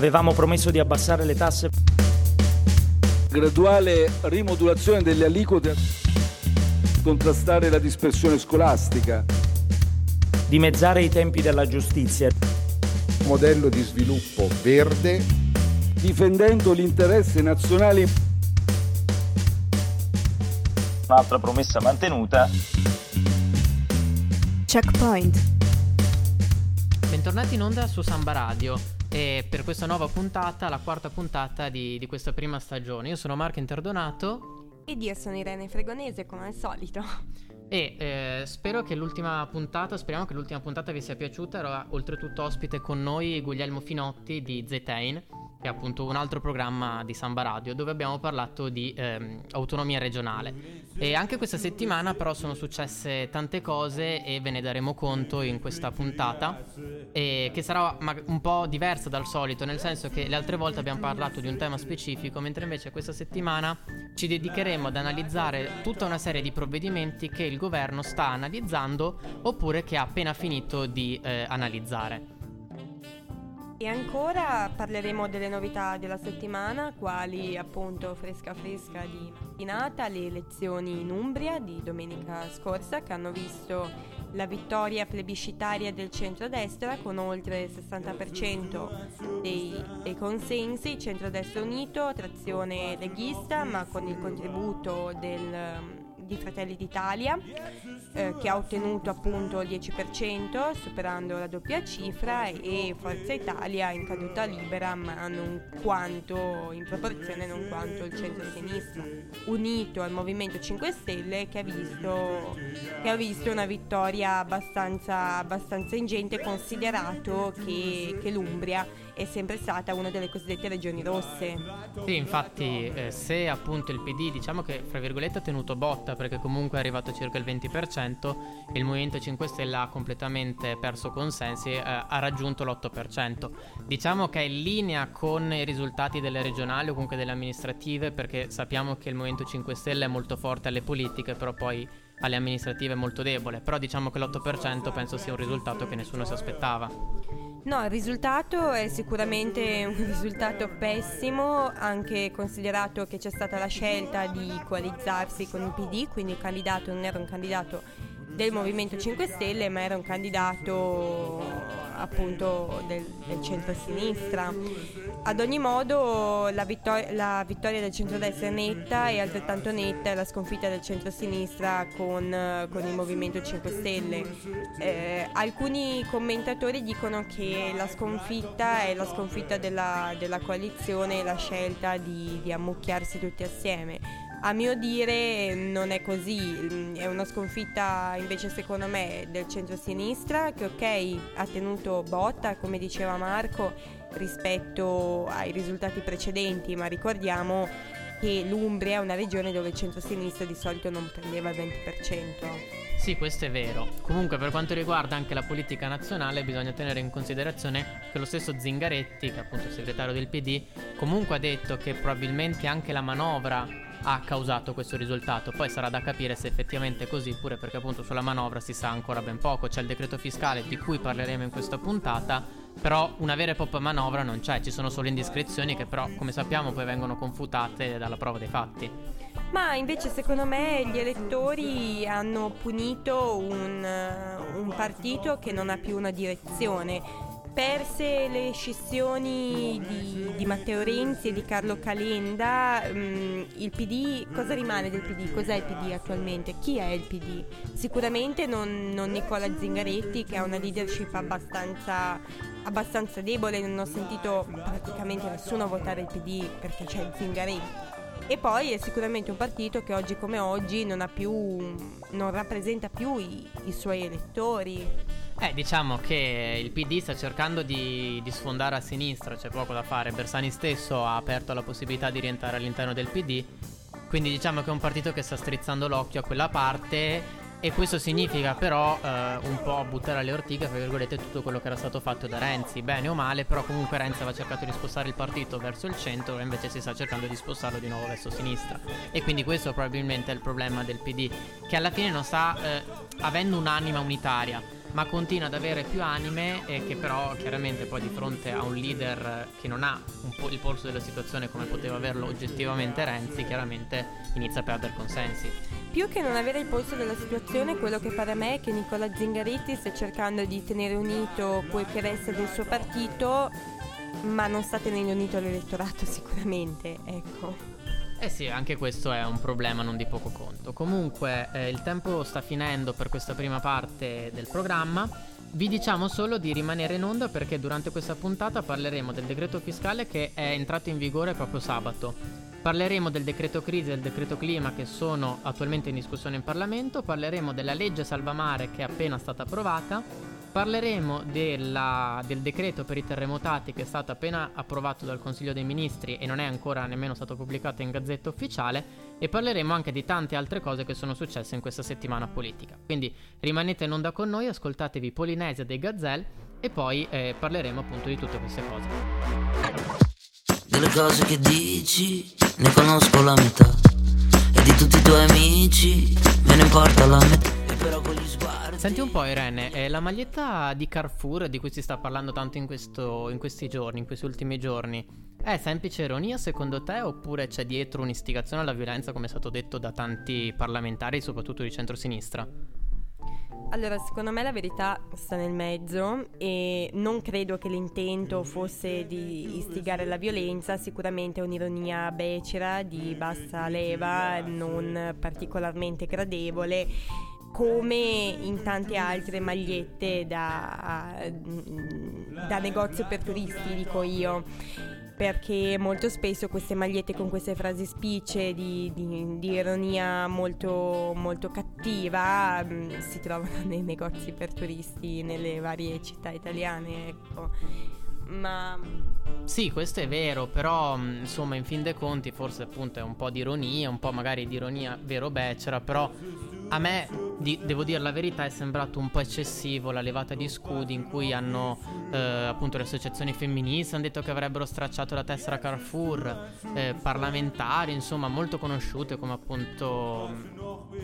Avevamo promesso di abbassare le tasse. Graduale rimodulazione delle aliquote. Contrastare la dispersione scolastica. Dimezzare i tempi della giustizia. Modello di sviluppo verde. Difendendo l'interesse nazionale. Un'altra promessa mantenuta. Checkpoint. Bentornati in onda su Samba Radio e per questa nuova puntata, la quarta puntata di, di questa prima stagione. Io sono Marco Interdonato. Ed io sono Irene Fregonese, come al solito. E eh, spero che l'ultima puntata, speriamo che l'ultima puntata vi sia piaciuta. Era oltretutto ospite con noi Guglielmo Finotti di Zetain che è appunto un altro programma di Samba Radio dove abbiamo parlato di ehm, autonomia regionale. E anche questa settimana però sono successe tante cose e ve ne daremo conto in questa puntata e che sarà un po' diversa dal solito, nel senso che le altre volte abbiamo parlato di un tema specifico, mentre invece questa settimana ci dedicheremo ad analizzare tutta una serie di provvedimenti che il governo sta analizzando oppure che ha appena finito di eh, analizzare. E ancora parleremo delle novità della settimana, quali appunto fresca fresca di mattinata, le elezioni in Umbria di domenica scorsa che hanno visto la vittoria plebiscitaria del centrodestra con oltre il 60% dei, dei consensi, centrodestra unito, trazione leghista ma con il contributo del di Fratelli d'Italia eh, che ha ottenuto appunto il 10% superando la doppia cifra e Forza Italia in caduta libera ma non quanto in proporzione non quanto il centro-sinistra. Unito al Movimento 5 Stelle che ha visto, che ha visto una vittoria abbastanza, abbastanza ingente considerato che, che l'Umbria è sempre stata una delle cosiddette regioni rosse. Sì, infatti eh, se appunto il PD diciamo che fra virgolette ha tenuto botta perché comunque è arrivato circa il 20%, il Movimento 5 Stelle ha completamente perso consensi eh, ha raggiunto l'8%. Diciamo che è in linea con i risultati delle regionali o comunque delle amministrative perché sappiamo che il Movimento 5 Stelle è molto forte alle politiche, però poi alle amministrative molto debole, però diciamo che l'8% penso sia un risultato che nessuno si aspettava. No, il risultato è sicuramente un risultato pessimo, anche considerato che c'è stata la scelta di coalizzarsi con il PD, quindi il candidato non era un candidato del Movimento 5 Stelle, ma era un candidato appunto del, del centro-sinistra. Ad ogni modo la, vittor- la, vittoria del centro-destra è netta e altrettanto netta è la sconfitta del centro-sinistra con, con il Movimento 5 Stelle. Eh, alcuni commentatori dicono che la sconfitta è la sconfitta della, della coalizione e la scelta di, di ammucchiarsi tutti assieme a mio dire non è così, è una sconfitta invece secondo me del centro-sinistra che ok ha tenuto botta come diceva Marco rispetto ai risultati precedenti, ma ricordiamo che l'Umbria è una regione dove il centro-sinistra di solito non prendeva il 20%. Sì, questo è vero. Comunque, per quanto riguarda anche la politica nazionale, bisogna tenere in considerazione che lo stesso Zingaretti, che è appunto il segretario del PD, comunque ha detto che probabilmente anche la manovra ha causato questo risultato. Poi sarà da capire se effettivamente è così, pure perché appunto sulla manovra si sa ancora ben poco. C'è il decreto fiscale di cui parleremo in questa puntata, però una vera e propria manovra non c'è, ci sono solo indiscrezioni che però come sappiamo poi vengono confutate dalla prova dei fatti. Ma invece secondo me gli elettori hanno punito un, un partito che non ha più una direzione perse le scissioni di, di, Matteo Renzi e di Carlo Calenda, um, il PD, cosa rimane del PD? Cos'è il PD attualmente? Chi è il PD? Sicuramente non, non Nicola Zingaretti che ha una leadership abbastanza, abbastanza debole, non ho sentito praticamente nessuno votare il PD perché c'è Zingaretti. E poi è sicuramente un partito che oggi come oggi non, più, non rappresenta più i, i suoi elettori eh, diciamo che il PD sta cercando di, di, sfondare a sinistra, c'è poco da fare. Bersani stesso ha aperto la possibilità di rientrare all'interno del PD. Quindi diciamo che è un partito che sta strizzando l'occhio a quella parte. E questo significa però eh, un po' buttare alle ortiche, tra virgolette, tutto quello che era stato fatto da Renzi, bene o male, però comunque Renzi aveva cercato di spostare il partito verso il centro e invece si sta cercando di spostarlo di nuovo verso sinistra. E quindi questo probabilmente è il problema del PD, che alla fine non sta eh, avendo un'anima unitaria ma continua ad avere più anime e che però chiaramente poi di fronte a un leader che non ha un po' il polso della situazione come poteva averlo oggettivamente Renzi, chiaramente inizia a perdere consensi. Più che non avere il polso della situazione, quello che pare a me è che Nicola Zingaretti stia cercando di tenere unito quel che resta del suo partito, ma non sta tenendo unito l'elettorato sicuramente, ecco. Eh sì, anche questo è un problema non di poco conto. Comunque eh, il tempo sta finendo per questa prima parte del programma. Vi diciamo solo di rimanere in onda perché durante questa puntata parleremo del decreto fiscale che è entrato in vigore proprio sabato. Parleremo del decreto crisi e del decreto clima che sono attualmente in discussione in Parlamento, parleremo della legge salvamare che è appena stata approvata Parleremo della, del decreto per i terremotati che è stato appena approvato dal Consiglio dei Ministri e non è ancora nemmeno stato pubblicato in Gazzetta Ufficiale e parleremo anche di tante altre cose che sono successe in questa settimana politica. Quindi rimanete in onda con noi, ascoltatevi Polinesia dei Gazelle e poi eh, parleremo appunto di tutte queste cose. Delle cose che dici ne conosco la metà e di tutti i tuoi amici me ne importa la metà e però con gli sguardi Senti un po' Irene, eh, la maglietta di Carrefour di cui si sta parlando tanto in, questo, in questi giorni, in questi ultimi giorni, è semplice ironia secondo te oppure c'è dietro un'istigazione alla violenza come è stato detto da tanti parlamentari, soprattutto di centrosinistra? Allora, secondo me la verità sta nel mezzo e non credo che l'intento fosse di istigare la violenza, sicuramente è un'ironia becera di bassa leva, non particolarmente gradevole come in tante altre magliette da, da negozio per turisti, dico io perché molto spesso queste magliette con queste frasi spicce di, di, di ironia molto, molto cattiva mm, si trovano nei negozi per turisti nelle varie città italiane, ecco. Ma sì, questo è vero, però mm, insomma in fin dei conti forse appunto è un po' di ironia, un po' magari di ironia vero becera, però a me, di, devo dire la verità, è sembrato un po' eccessivo la levata di scudi in cui hanno eh, appunto le associazioni femministe hanno detto che avrebbero stracciato la tessera Carrefour, eh, parlamentari, insomma, molto conosciute come appunto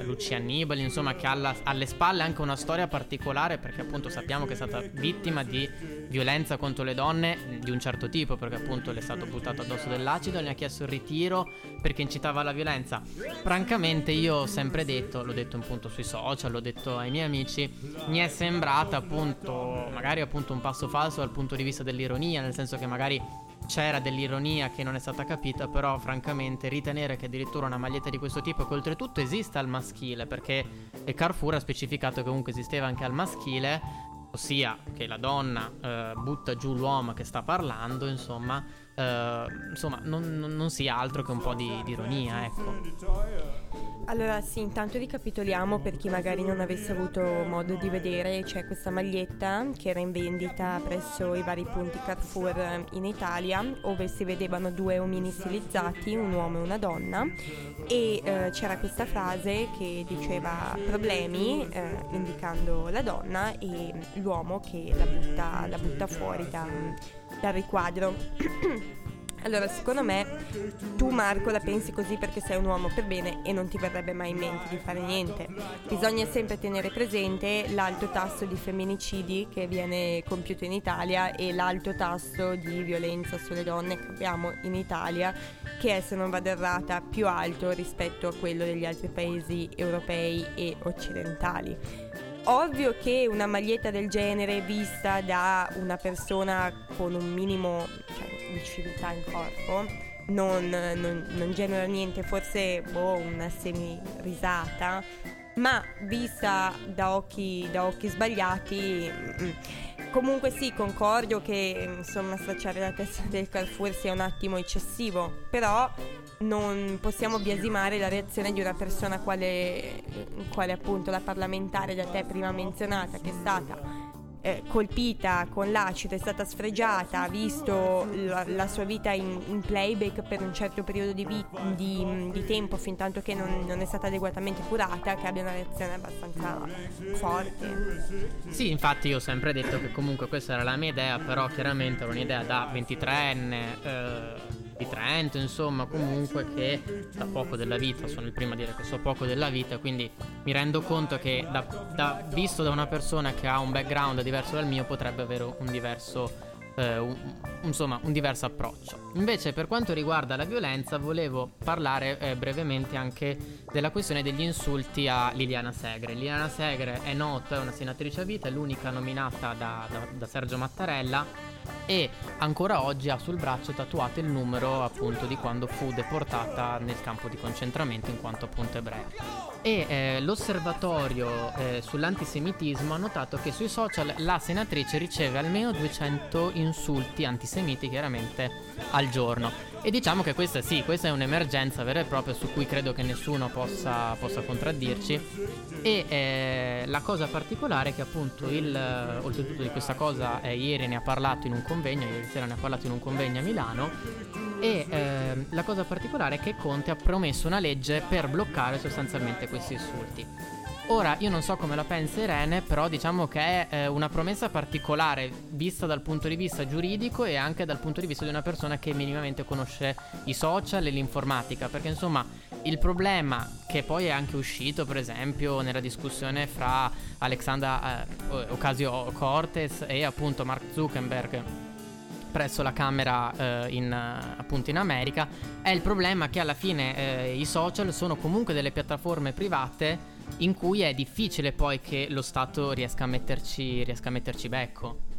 Lucia Annibali, insomma, che ha alle spalle anche una storia particolare perché appunto sappiamo che è stata vittima di violenza contro le donne di un certo tipo, perché appunto le è stato buttato addosso dell'acido, ne ha chiesto il ritiro perché incitava alla violenza. Francamente io ho sempre detto, l'ho detto appunto sui social, l'ho detto ai miei amici, mi è sembrata appunto magari appunto un passo falso dal punto di vista dell'ironia, nel senso che magari c'era dell'ironia che non è stata capita, però francamente ritenere che addirittura una maglietta di questo tipo, che oltretutto esista al maschile, perché Carrefour ha specificato che comunque esisteva anche al maschile, ossia che la donna eh, butta giù l'uomo che sta parlando, insomma, eh, insomma non, non, sia altro che un po' di, di ironia, ecco. Allora sì, intanto ricapitoliamo per chi magari non avesse avuto modo di vedere, c'è questa maglietta che era in vendita presso i vari punti Carrefour in Italia, dove si vedevano due omini stilizzati, un uomo e una donna, e eh, c'era questa frase che diceva problemi, eh, indicando la donna, e l'uomo che la butta, la butta fuori da, dal riquadro. Allora, secondo me, tu Marco la pensi così perché sei un uomo per bene e non ti verrebbe mai in mente di fare niente. Bisogna sempre tenere presente l'alto tasso di femminicidi che viene compiuto in Italia e l'alto tasso di violenza sulle donne che abbiamo in Italia, che è, se non vado errata, più alto rispetto a quello degli altri paesi europei e occidentali. Ovvio che una maglietta del genere vista da una persona con un minimo cioè, di civiltà in corpo non, non, non genera niente, forse boh, una semi risata, ma vista da occhi, da occhi sbagliati... Mm, comunque sì, concordo che insomma stracciare la testa del Carrefour sia un attimo eccessivo, però non possiamo biasimare la reazione di una persona quale, quale appunto la parlamentare da te prima menzionata, che è stata eh, colpita con l'acido, è stata sfregiata, ha visto la, la sua vita in, in, playback per un certo periodo di, vi- di, di tempo, fin tanto che non, non, è stata adeguatamente curata, che abbia una reazione abbastanza forte. Sì, infatti io ho sempre detto che comunque questa era la mia idea, però chiaramente era un'idea da 23enne. Eh di Trento, insomma, comunque che sa poco della vita, sono il primo a dire che so poco della vita, quindi mi rendo conto che da, da, visto da una persona che ha un background diverso dal mio potrebbe avere un diverso eh, un, insomma un diverso approccio. Invece per quanto riguarda la violenza volevo parlare eh, brevemente anche della questione degli insulti a Liliana Segre. Liliana Segre è nota, è una senatrice a vita, è l'unica nominata da, da, da Sergio Mattarella e ancora oggi ha sul braccio tatuato il numero appunto di quando fu deportata nel campo di concentramento in quanto appunto ebrea. E eh, l'osservatorio eh, sull'antisemitismo ha notato che sui social la senatrice riceve almeno 200 insulti antisemiti chiaramente al giorno. E diciamo che questa sì, questa è un'emergenza vera e propria su cui credo che nessuno possa, possa contraddirci. E eh, la cosa particolare è che appunto il, oltretutto di questa cosa eh, ieri ne ha parlato in un convegno, ieri sera ne ha parlato in un convegno a Milano e eh, la cosa particolare è che Conte ha promesso una legge per bloccare sostanzialmente questi insulti. Ora, io non so come la pensa Irene, però diciamo che è eh, una promessa particolare vista dal punto di vista giuridico e anche dal punto di vista di una persona che minimamente conosce i social e l'informatica, perché insomma il problema che poi è anche uscito, per esempio, nella discussione fra Alexandra eh, Ocasio-Cortez e appunto Mark Zuckerberg presso la Camera eh, in, appunto in America è il problema che alla fine eh, i social sono comunque delle piattaforme private in cui è difficile poi che lo Stato riesca a metterci, riesca a metterci becco.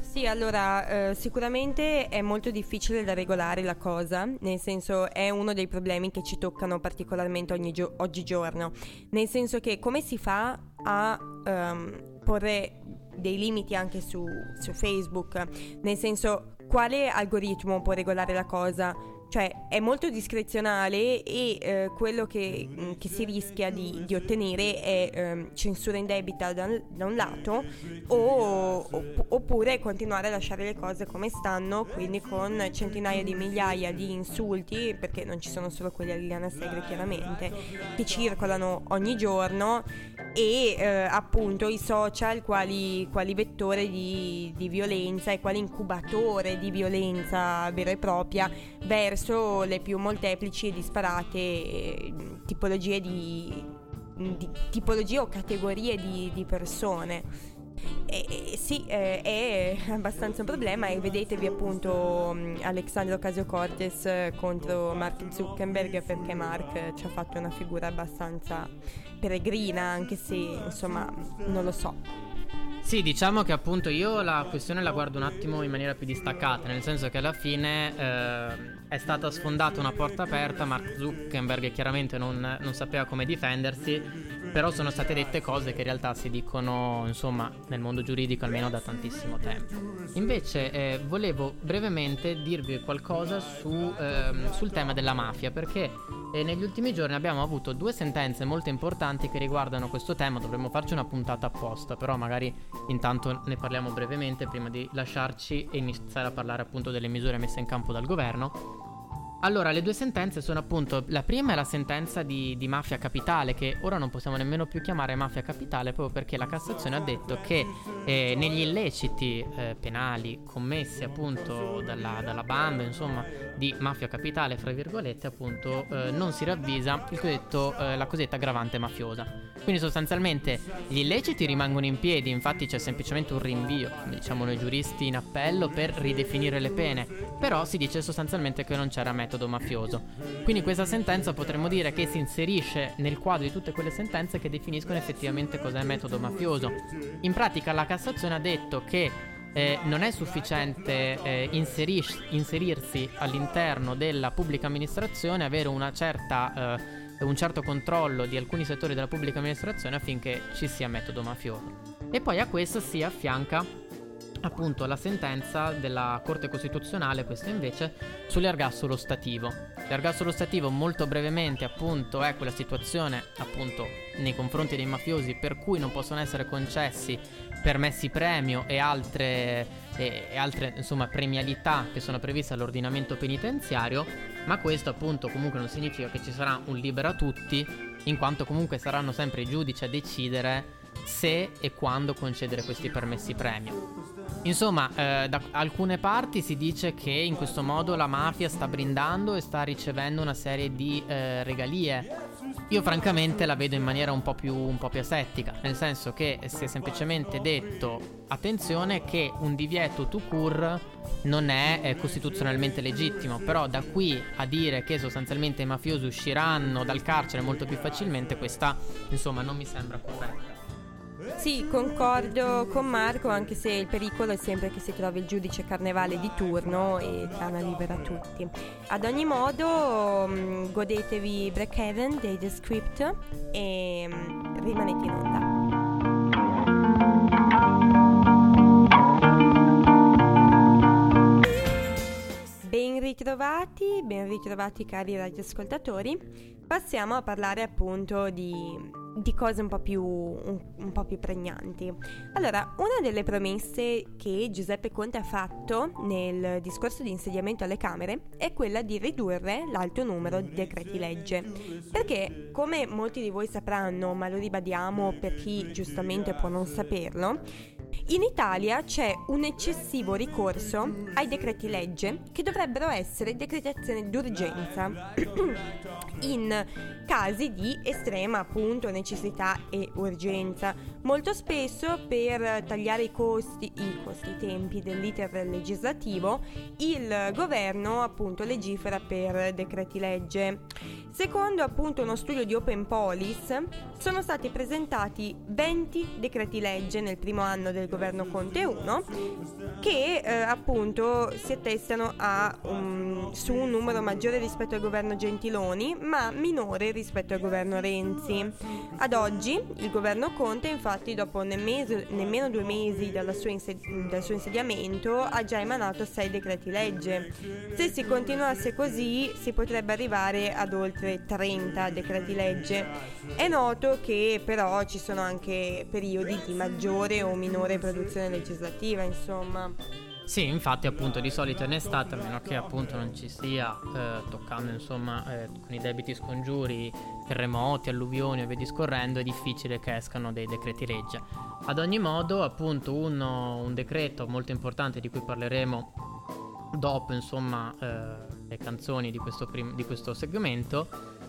Sì, allora eh, sicuramente è molto difficile da regolare la cosa, nel senso è uno dei problemi che ci toccano particolarmente gio- oggigiorno, nel senso che come si fa a um, porre dei limiti anche su, su Facebook, nel senso quale algoritmo può regolare la cosa? Cioè è molto discrezionale e eh, quello che, mm, che, si rischia di, di ottenere è eh, censura indebita da, da un lato o, opp- oppure continuare a lasciare le cose come stanno, quindi con centinaia di migliaia di insulti, perché non ci sono solo quelli a Liliana Segre chiaramente, che circolano ogni giorno e eh, appunto i social quali, quali vettore di, di violenza e quali incubatore di violenza vera e propria verso verso le più molteplici e disparate eh, tipologie di, di tipologie o categorie di, di persone. E, e, sì, eh, è abbastanza un problema e vedetevi appunto mm, Alexandro Ocasio-Cortez contro Mark Zuckerberg perché Mark ci ha fatto una figura abbastanza peregrina anche se insomma non lo so. Sì, diciamo che appunto io la questione la guardo un attimo in maniera più distaccata, nel senso che alla fine eh, è stata sfondata una porta aperta, Mark Zuckerberg chiaramente non, non, sapeva come difendersi, però sono state dette cose che in realtà si dicono, insomma, nel mondo giuridico almeno da tantissimo tempo. Invece eh, volevo brevemente dirvi qualcosa su, eh, sul tema della mafia, perché eh, negli ultimi giorni abbiamo avuto due sentenze molto importanti che riguardano questo tema, dovremmo farci una puntata apposta, però magari intanto ne parliamo brevemente prima di lasciarci e iniziare a parlare appunto delle misure messe in campo dal governo. Allora, le due sentenze sono appunto, la prima è la sentenza di, di, mafia capitale, che ora non possiamo nemmeno più chiamare mafia capitale, proprio perché la Cassazione ha detto che eh, negli illeciti eh, penali commessi appunto dalla, dalla, banda, insomma, di mafia capitale, fra virgolette, appunto, eh, non si ravvisa cosiddetto, eh, la cosiddetta aggravante mafiosa. Quindi sostanzialmente gli illeciti rimangono in piedi, infatti c'è semplicemente un rinvio, diciamo noi giuristi, in appello per ridefinire le pene, però si dice sostanzialmente che non c'era metodo metodo mafioso. Quindi questa sentenza potremmo dire che si inserisce nel quadro di tutte quelle sentenze che definiscono effettivamente cos'è metodo mafioso. In pratica la Cassazione ha detto che eh, non è sufficiente eh, inserir- inserirsi all'interno della pubblica amministrazione, avere certa, eh, un certo controllo di alcuni settori della pubblica amministrazione affinché ci sia metodo mafioso. E poi a questo si affianca appunto la sentenza della Corte Costituzionale, questa invece, sull'ergastolo stativo. L'ergastolo stativo molto brevemente appunto è quella situazione appunto nei confronti dei mafiosi per cui non possono essere concessi permessi premio e altre, e, e altre insomma, premialità che sono previste all'ordinamento penitenziario, ma questo appunto comunque non significa che ci sarà un libero a tutti, in quanto comunque saranno sempre i giudici a decidere se e quando concedere questi permessi premio. Insomma, eh, da alcune parti si dice che in questo modo la mafia sta brindando e sta ricevendo una serie di eh, regalie. Io francamente la vedo in maniera un po, più, un po' più asettica, nel senso che si è semplicemente detto attenzione che un divieto to cure non è eh, costituzionalmente legittimo, però da qui a dire che sostanzialmente i mafiosi usciranno dal carcere molto più facilmente, questa insomma non mi sembra corretta. Sì, concordo con Marco, anche se il pericolo è sempre che si trovi il giudice carnevale di turno e trama libera a tutti. Ad ogni modo, mh, godetevi Breakhaven dei The Script e mh, rimanete in onda. Ben ritrovati, ben ritrovati cari radioascoltatori. Passiamo a parlare appunto di di cose un po, più, un, un po' più pregnanti. Allora, una delle promesse che Giuseppe Conte ha fatto nel discorso di insediamento alle Camere è quella di ridurre l'alto numero di decreti legge. Perché, come molti di voi sapranno, ma lo ribadiamo per chi giustamente può non saperlo, in Italia c'è un eccessivo ricorso ai decreti legge che dovrebbero essere decretazione d'urgenza in casi di estrema appunto necessità e urgenza. Molto spesso per tagliare i costi, i costi, i tempi dell'iter legislativo, il governo appunto legifera per decreti legge. Secondo appunto uno studio di Open Police sono stati presentati 20 decreti legge nel primo anno del governo Conte 1 che eh, appunto si attestano a, um, su un numero maggiore rispetto al governo Gentiloni ma minore rispetto al governo Renzi. Ad oggi il governo Conte infatti dopo nemmeno, nemmeno due mesi sua insed- dal suo insediamento ha già emanato sei decreti legge. Se si continuasse così si potrebbe arrivare ad oltre 30 decreti legge. È noto che però ci sono anche periodi di maggiore o minore produzione legislativa, insomma. Sì, infatti appunto di solito in estate, a meno che appunto non ci stia eh, toccando insomma eh, con i debiti scongiuri, terremoti, alluvioni e via discorrendo, è difficile che escano dei decreti legge. Ad ogni modo appunto uno, un decreto molto importante di cui parleremo dopo insomma eh, le canzoni di questo, prim- di questo segmento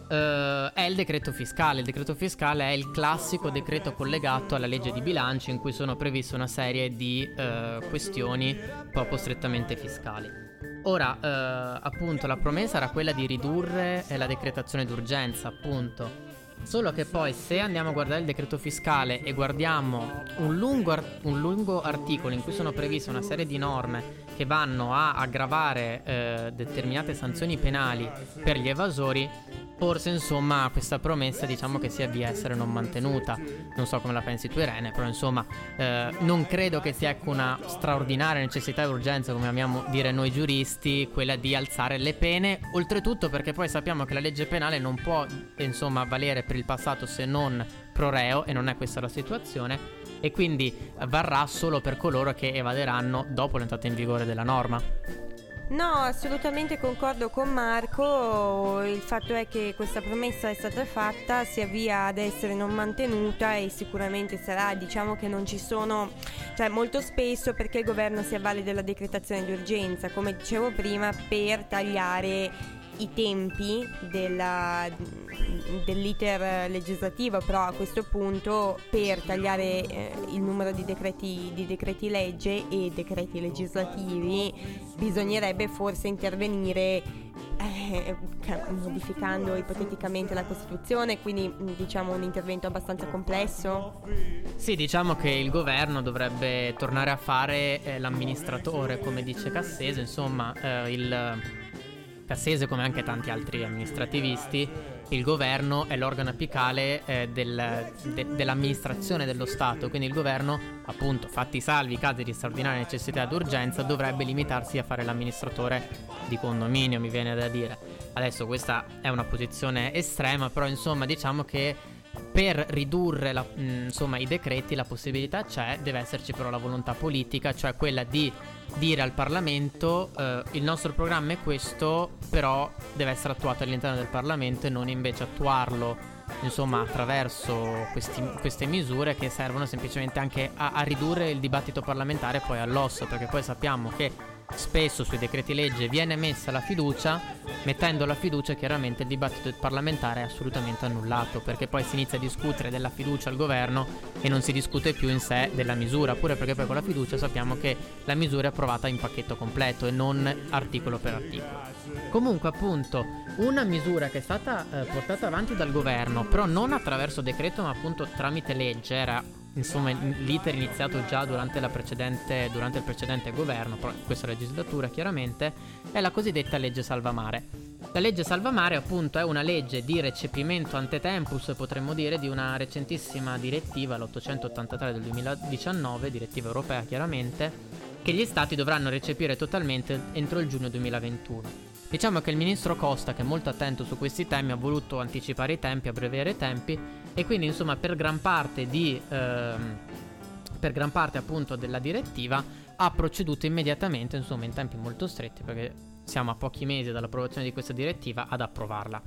Uh, è il decreto fiscale. Il decreto fiscale è il classico decreto collegato alla legge di bilancio in cui sono previste una serie di uh, questioni proprio strettamente fiscali. Ora, uh, appunto, la promessa era quella di ridurre la decretazione d'urgenza, appunto. Solo che poi se andiamo a guardare il decreto fiscale e guardiamo un lungo, ar- un lungo articolo in cui sono previste una serie di norme che vanno a aggravare eh, determinate sanzioni penali per gli evasori, forse insomma questa promessa diciamo che sia di essere non mantenuta. Non so come la pensi tu Irene, però insomma eh, non credo che sia ecco una straordinaria necessità e urgenza, come amiamo dire noi giuristi, quella di alzare le pene, oltretutto perché poi sappiamo che la legge penale non può insomma valere per il passato se non pro reo e non è questa la situazione e quindi varrà solo per coloro che evaderanno dopo l'entrata in vigore della norma. No, assolutamente concordo con Marco, il fatto è che questa promessa è stata fatta, si avvia ad essere non mantenuta e sicuramente sarà, diciamo che non ci sono, cioè molto spesso perché il governo si avvale della decretazione di urgenza, come dicevo prima, per tagliare i tempi della, dell'iter legislativo, però a questo punto per tagliare eh, il numero di decreti, di decreti legge e decreti legislativi bisognerebbe forse intervenire eh, modificando ipoteticamente la Costituzione, quindi diciamo un intervento abbastanza complesso? Sì, diciamo che il governo dovrebbe tornare a fare eh, l'amministratore, come dice Cassese, insomma eh, il Cassese, come anche tanti altri amministrativisti, il governo è l'organo apicale eh, del, de, dell'amministrazione dello Stato, quindi il governo, appunto, fatti salvi i casi di straordinaria necessità ed urgenza, dovrebbe limitarsi a fare l'amministratore di condominio, mi viene da dire. Adesso questa è una posizione estrema, però insomma diciamo che per ridurre la, mh, insomma, i decreti la possibilità c'è, deve esserci però la volontà politica, cioè quella di dire al Parlamento eh, il nostro programma è questo, però deve essere attuato all'interno del Parlamento e non invece attuarlo insomma attraverso questi, queste misure che servono semplicemente anche a, a ridurre il dibattito parlamentare poi all'osso, perché poi sappiamo che spesso sui decreti legge viene messa la fiducia, mettendo la fiducia chiaramente il dibattito parlamentare è assolutamente annullato, perché poi si inizia a discutere della fiducia al governo e non si discute più in sé della misura, pure perché poi con la fiducia sappiamo che la misura è approvata in pacchetto completo e non articolo per articolo. Comunque appunto una misura che è stata eh, portata avanti dal governo, però non attraverso decreto ma appunto tramite legge, era insomma l'iter iniziato già durante, durante, il precedente governo, questa legislatura chiaramente, è la cosiddetta legge Salvamare. La legge Salvamare appunto è una legge di recepimento ante tempus, potremmo dire, di una recentissima direttiva, l'883 del 2019, direttiva europea chiaramente, che gli stati dovranno recepire totalmente entro il giugno 2021. Diciamo che il ministro Costa, che è molto attento su questi temi, ha voluto anticipare i tempi, abbreviare i tempi e quindi insomma per gran parte di... Ehm, per gran parte appunto della direttiva ha proceduto immediatamente, insomma in tempi molto stretti perché siamo a pochi mesi dall'approvazione di questa direttiva ad approvarla.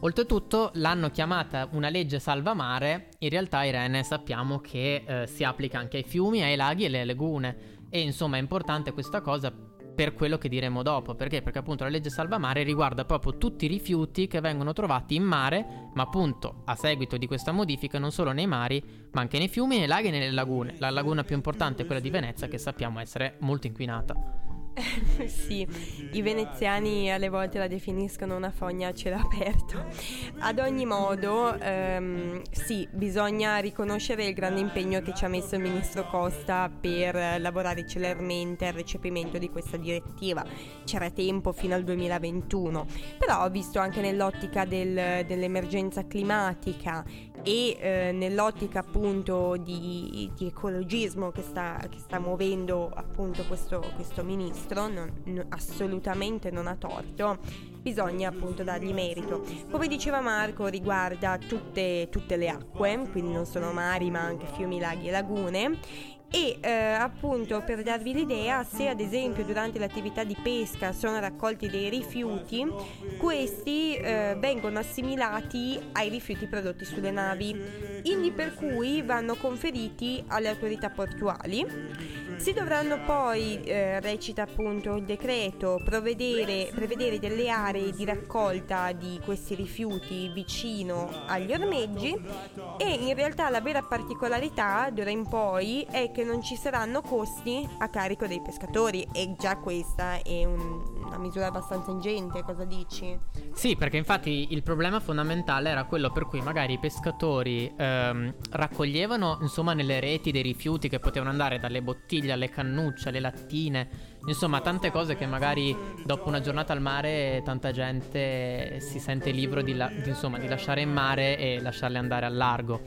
Oltretutto l'hanno chiamata una legge salvamare, in realtà Irene sappiamo che eh, si applica anche ai fiumi, ai laghi e alle lagune e insomma è importante questa cosa per quello che diremo dopo. Perché? Perché appunto la legge salvamare riguarda proprio tutti i rifiuti che vengono trovati in mare, ma appunto a seguito di questa modifica non solo nei mari, ma anche nei fiumi, nei laghi e nelle lagune. La laguna più importante è quella di Venezia che sappiamo essere molto inquinata. Sì, i veneziani alle volte la definiscono una fogna a cielo aperto. Ad ogni modo, ehm, sì, bisogna riconoscere il grande impegno che ci ha messo il ministro Costa per lavorare celermente al recepimento di questa direttiva. C'era tempo fino al 2021, però visto anche nell'ottica del, dell'emergenza climatica e eh, nell'ottica appunto di, di ecologismo che sta, che sta, muovendo appunto questo, questo ministro, non, no, assolutamente non ha torto, bisogna appunto dargli merito. Come diceva Marco riguarda tutte, tutte le acque, quindi non solo mari ma anche fiumi, laghi e lagune. E eh, appunto per darvi l'idea se ad esempio durante l'attività di pesca sono raccolti dei rifiuti questi eh, vengono assimilati ai rifiuti prodotti sulle navi. Indi per cui vanno conferiti alle autorità portuali si dovranno poi, eh, recita appunto il decreto, prevedere delle aree di raccolta di questi rifiuti vicino agli ormeggi e in realtà la vera particolarità d'ora in poi è che non ci saranno costi a carico dei pescatori e già questa è un, una misura abbastanza ingente, cosa dici? Sì, perché infatti il problema fondamentale era quello per cui magari i pescatori ehm, raccoglievano insomma nelle reti dei rifiuti che potevano andare dalle bottiglie alle cannucce, alle lattine, insomma tante cose che magari dopo una giornata al mare tanta gente si sente libero di, la- di, insomma, di lasciare in mare e lasciarle andare al largo.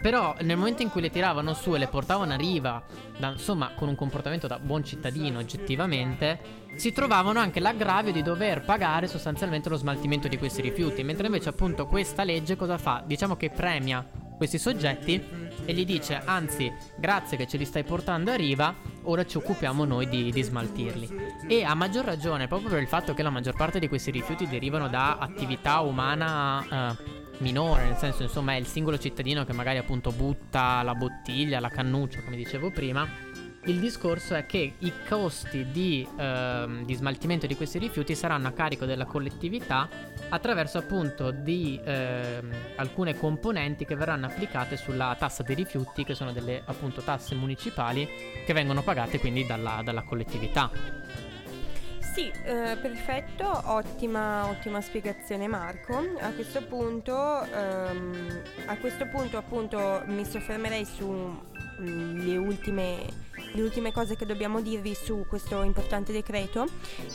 Però nel momento in cui le tiravano su e le portavano a riva, da, insomma con un comportamento da buon cittadino oggettivamente, si trovavano anche l'aggravio di dover pagare sostanzialmente lo smaltimento di questi rifiuti, mentre invece appunto questa legge cosa fa? Diciamo che premia questi soggetti e gli dice anzi grazie che ce li stai portando a riva, ora ci occupiamo noi di, di smaltirli. E a maggior ragione proprio per il fatto che la maggior parte di questi rifiuti derivano da attività umana... Eh, minore, nel senso insomma è il singolo cittadino che magari appunto butta la bottiglia, la cannuccia, come dicevo prima. Il discorso è che i costi di, ehm, di smaltimento di questi rifiuti saranno a carico della collettività attraverso appunto di ehm, alcune componenti che verranno applicate sulla tassa dei rifiuti, che sono delle appunto tasse municipali che vengono pagate quindi dalla, dalla collettività. Sì, eh, perfetto, ottima, ottima, spiegazione Marco. A questo punto, ehm, a questo punto appunto mi soffermerei sulle mm, ultime, le ultime cose che dobbiamo dirvi su questo importante decreto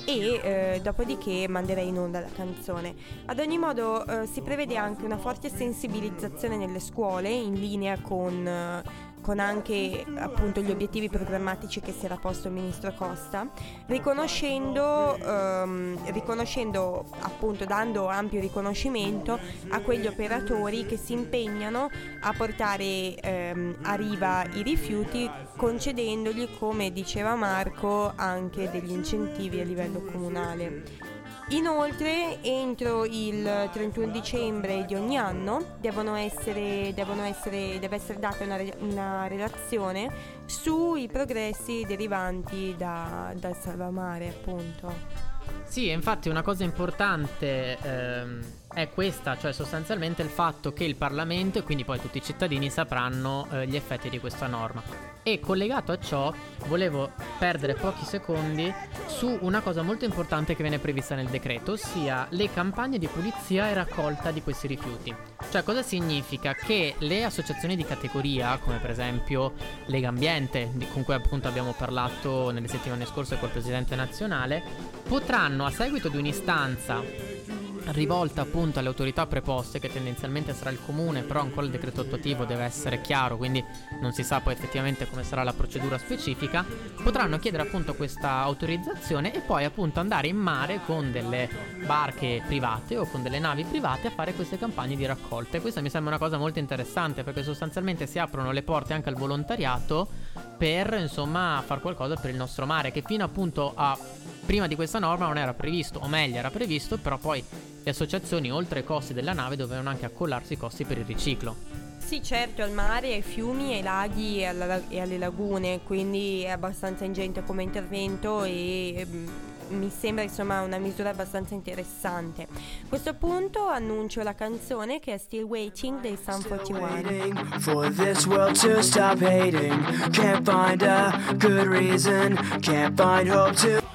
e eh, dopodiché manderei in onda la canzone. Ad ogni modo eh, si prevede anche una forte sensibilizzazione nelle scuole in linea con... Con anche appunto gli obiettivi programmatici che si era posto il ministro Costa, riconoscendo, ehm, riconoscendo appunto dando ampio riconoscimento a quegli operatori che si impegnano a portare ehm, a riva i rifiuti concedendogli, come diceva Marco, anche degli incentivi a livello comunale. Inoltre, entro il 31 dicembre di ogni anno devono essere, devono essere, deve essere data una, una relazione sui progressi derivanti da, dal salvamare, appunto. Sì, infatti una cosa importante ehm, è questa, cioè sostanzialmente il fatto che il Parlamento e quindi poi tutti i cittadini sapranno eh, gli effetti di questa norma. E collegato a ciò volevo perdere pochi secondi su una cosa molto importante che viene prevista nel decreto, ossia le campagne di pulizia e raccolta di questi rifiuti. Cioè cosa significa? Che le associazioni di categoria, come per esempio Lega Ambiente, con cui appunto abbiamo parlato nelle settimane scorse col Presidente nazionale, potranno a seguito di un'istanza rivolta appunto alle autorità preposte che tendenzialmente sarà il comune però ancora il decreto attuativo deve essere chiaro quindi non si sa poi effettivamente come sarà la procedura specifica. Potranno chiedere appunto questa autorizzazione e poi appunto andare in mare con delle barche private o con delle navi private a fare queste campagne di raccolta. E questa mi sembra una cosa molto interessante perché sostanzialmente si aprono le porte anche al volontariato per insomma far qualcosa per il nostro mare che fino appunto a prima di questa norma non era previsto o meglio era previsto però poi le associazioni, oltre ai costi della nave, dovevano anche accollarsi i costi per il riciclo. Sì, certo, al mare, ai fiumi, ai laghi e, alla, e alle lagune, quindi è abbastanza ingente come intervento e mm, mi sembra insomma una misura abbastanza interessante. A questo punto annuncio la canzone che è Still Waiting dei Sun 41. For this world to stop hating, can't find a good reason, can't find hope to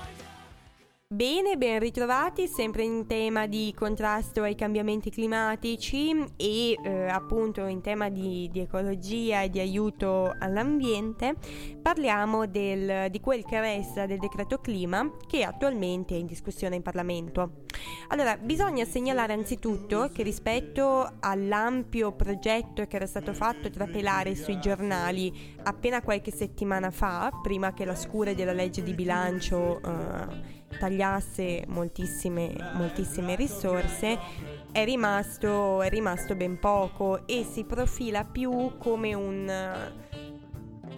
Bene, ben ritrovati, sempre in tema di contrasto ai cambiamenti climatici e eh, appunto in tema di, di, ecologia e di aiuto all'ambiente, parliamo del, di quel che resta del decreto clima che attualmente è in discussione in Parlamento. Allora, bisogna segnalare anzitutto che rispetto all'ampio progetto che era stato fatto trapelare sui giornali appena qualche settimana fa, prima che la scure della legge di bilancio eh, tagliasse moltissime, moltissime risorse, è rimasto, è rimasto ben poco e si profila più come un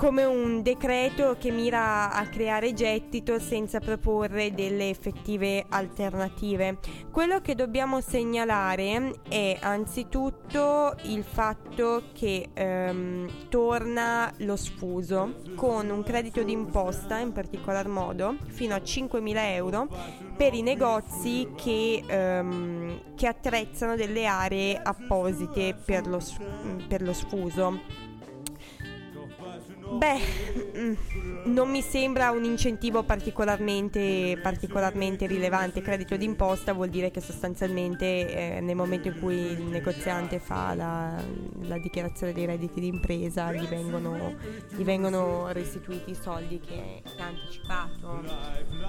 come un decreto che mira a creare gettito senza proporre delle effettive alternative. Quello che dobbiamo segnalare è anzitutto il fatto che ehm, torna lo sfuso con un credito d'imposta in particolar modo fino a 5.000 euro per i negozi che, ehm, che attrezzano delle aree apposite per lo, per lo sfuso. Beh, mm, non mi sembra un incentivo particolarmente, particolarmente rilevante. Credito d'imposta vuol dire che sostanzialmente eh, nel momento in cui il negoziante fa la, la dichiarazione dei redditi d'impresa gli vengono, gli vengono restituiti i soldi che, ha anticipato.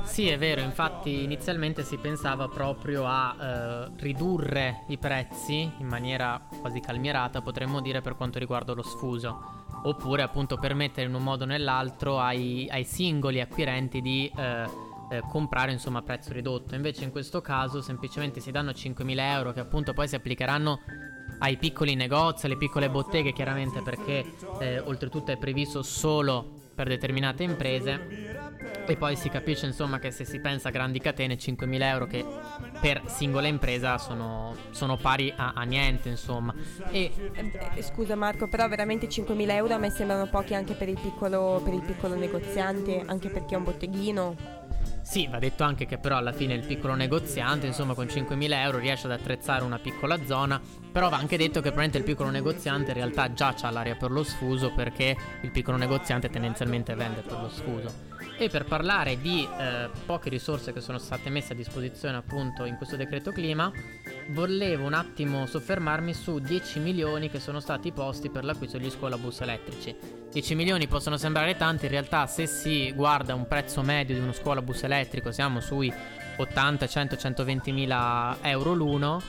Sì, è vero, infatti inizialmente si pensava proprio a eh, ridurre i prezzi in maniera quasi calmierata, potremmo dire per quanto riguarda lo sfuso oppure appunto permettere in un modo o nell'altro ai, ai singoli acquirenti di eh, eh, comprare insomma a prezzo ridotto. Invece in questo caso semplicemente si danno 5.000 euro che appunto poi si applicheranno ai piccoli negozi, alle piccole botteghe chiaramente perché eh, oltretutto è previsto solo per determinate imprese e poi si capisce insomma che se si pensa a grandi catene 5.000 euro che per singola impresa sono, sono pari a, a, niente insomma e eh, scusa Marco però veramente 5.000 euro a me sembrano pochi anche per il piccolo, per il piccolo negoziante anche perché è un botteghino sì, va detto anche che però alla fine il piccolo negoziante, insomma, con 5.000 euro riesce ad attrezzare una piccola zona, però va anche detto che probabilmente il piccolo negoziante in realtà già ha l'area per lo sfuso perché il piccolo negoziante tendenzialmente vende per lo sfuso. E per parlare di eh, poche risorse che sono state messe a disposizione appunto in questo decreto clima, volevo un attimo soffermarmi su 10 milioni che sono stati posti per l'acquisto degli scuolabus elettrici. 10 milioni possono sembrare tanti, in realtà se si guarda un prezzo medio di uno scuolabus elettrico siamo sui 80, 100, 120 mila euro l'uno,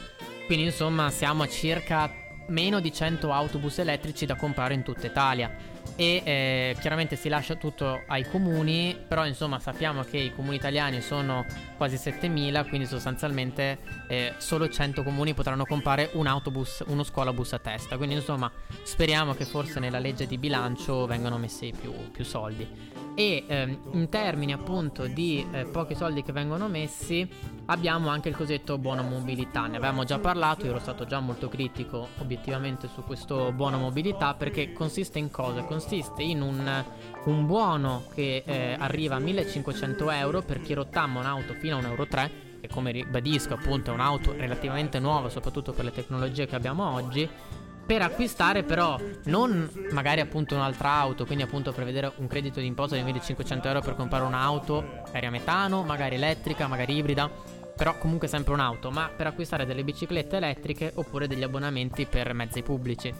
quindi insomma siamo a circa meno di 100 autobus elettrici da comprare in tutta Italia e eh, chiaramente si lascia tutto ai comuni, però insomma sappiamo che i comuni italiani sono quasi 7000, quindi sostanzialmente eh, solo 100 comuni potranno comprare un autobus, uno scuolabus a testa, quindi insomma speriamo che forse nella legge di bilancio vengano messi più, più soldi. E ehm, in termini appunto di eh, pochi soldi che vengono messi abbiamo anche il cosiddetto buono mobilità, ne avevamo già parlato, io ero stato già molto critico obiettivamente su questo buono mobilità perché consiste in cosa? Consiste in un, un buono che eh, arriva a 1500 euro per chi rottamma un'auto fino a 1,3 euro che come ribadisco appunto è un'auto relativamente nuova soprattutto per le tecnologie che abbiamo oggi per acquistare però non magari appunto un'altra auto, quindi appunto prevedere un credito di imposta di 1500 euro per comprare un'auto, magari a metano, magari elettrica, magari ibrida, però comunque sempre un'auto, ma per acquistare delle biciclette elettriche oppure degli abbonamenti per mezzi pubblici.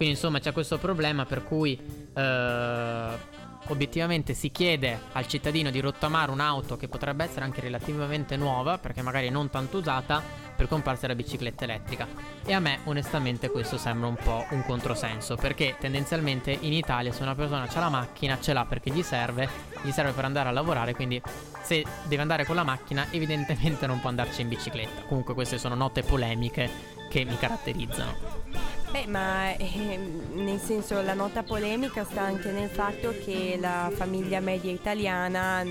Quindi insomma c'è questo problema per cui eh, obiettivamente si chiede al cittadino di rottamare un'auto che potrebbe essere anche relativamente nuova, perché magari non tanto usata, per comprarsi la bicicletta elettrica. E a me onestamente questo sembra un po' un controsenso, perché tendenzialmente in Italia se una persona ha la macchina ce l'ha perché gli serve, gli serve per andare a lavorare, quindi se deve andare con la macchina evidentemente non può andarci in bicicletta. Comunque queste sono note polemiche che mi caratterizzano. Beh, ma eh, nel senso la nota polemica sta anche nel fatto che la famiglia media italiana,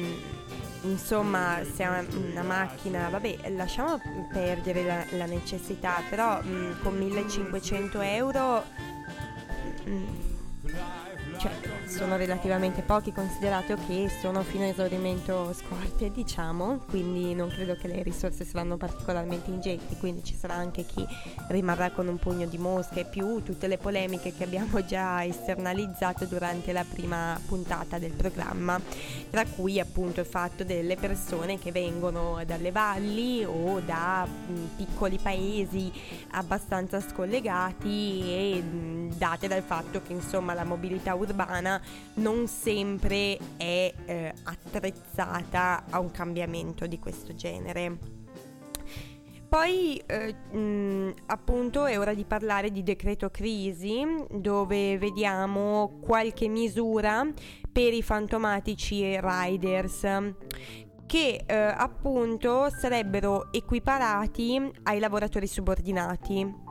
insomma, se ha una macchina, vabbè, lasciamo perdere la, la necessità, però mh, con 1500 euro... Mh, cioè, sono relativamente pochi considerato che sono fino a esaurimento scorte diciamo quindi non credo che le risorse saranno particolarmente ingenti quindi ci sarà anche chi rimarrà con un pugno di mosche più tutte le polemiche che abbiamo già esternalizzato durante la prima puntata del programma tra cui appunto il fatto delle persone che vengono dalle valli o da mh, piccoli paesi abbastanza scollegati e mh, date dal fatto che insomma la mobilità urbana non sempre è eh, attrezzata a un cambiamento di questo genere. Poi eh, mh, appunto è ora di parlare di decreto crisi dove vediamo qualche misura per i fantomatici riders che eh, appunto sarebbero equiparati ai lavoratori subordinati.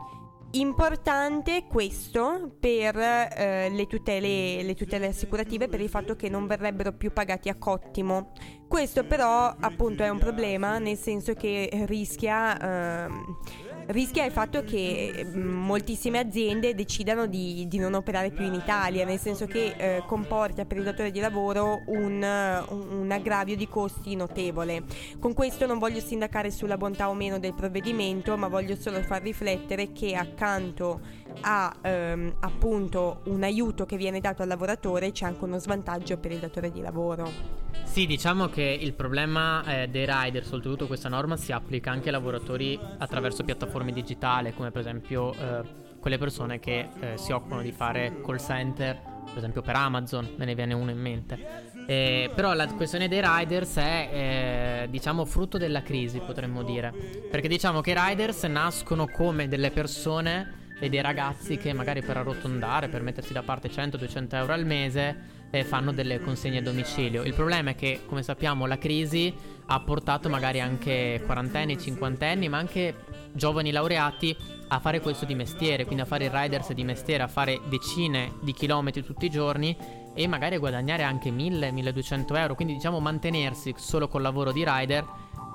Importante questo per eh, le, tutele, le, tutele, assicurative per il fatto che non verrebbero più pagati a cottimo. Questo però appunto è un problema nel senso che rischia... Eh, rischia il fatto che mm, moltissime aziende decidano di, di, non operare più in Italia, nel senso che eh, comporta per il datore di lavoro un, un, aggravio di costi notevole. Con questo non voglio sindacare sulla bontà o meno del provvedimento, ma voglio solo far riflettere che accanto a ehm, appunto un aiuto che viene dato al lavoratore c'è anche uno svantaggio per il datore di lavoro. Sì, diciamo che il problema eh, dei rider, soprattutto questa norma, si applica anche ai lavoratori attraverso piattaforme digitali, come per esempio eh, quelle persone che eh, si occupano di fare call center, per esempio per Amazon, me ne viene uno in mente. Eh, però la questione dei riders è, eh, diciamo, frutto della crisi, potremmo dire. Perché diciamo che i riders nascono come delle persone e dei ragazzi che magari per arrotondare, per mettersi da parte 100-200 euro al mese, eh, fanno delle consegne a domicilio. Il problema è che, come sappiamo, la crisi ha portato magari anche quarantenni, cinquantenni, ma anche giovani laureati a fare questo di mestiere, quindi a fare i riders di mestiere, a fare decine di chilometri tutti i giorni e magari a guadagnare anche 1000-1200 euro, quindi diciamo mantenersi solo col lavoro di rider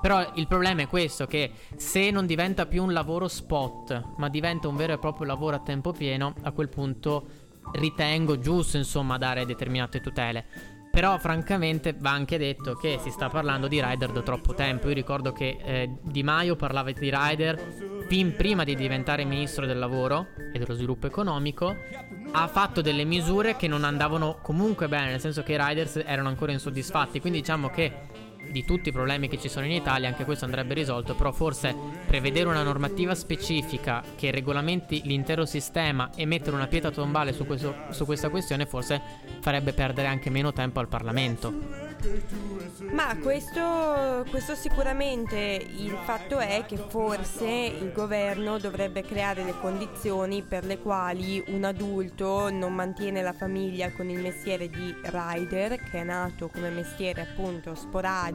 però il problema è questo, che se non diventa più un lavoro spot, ma diventa un vero e proprio lavoro a tempo pieno, a quel punto ritengo giusto, insomma, dare determinate tutele. Però francamente va anche detto che si sta parlando di rider da troppo tempo. Io ricordo che eh, Di Maio parlava di rider fin prima di diventare ministro del lavoro e dello sviluppo economico. Ha fatto delle misure che non andavano comunque bene, nel senso che i riders erano ancora insoddisfatti. Quindi diciamo che di tutti i problemi che ci sono in Italia, anche questo andrebbe risolto, però forse prevedere una normativa specifica che regolamenti l'intero sistema e mettere una pietra tombale su, questo, su questa questione forse farebbe perdere anche meno tempo al Parlamento. Ma questo, questo, sicuramente il fatto è che forse il governo dovrebbe creare le condizioni per le quali un adulto non mantiene la famiglia con il mestiere di rider, che è nato come mestiere appunto sporadico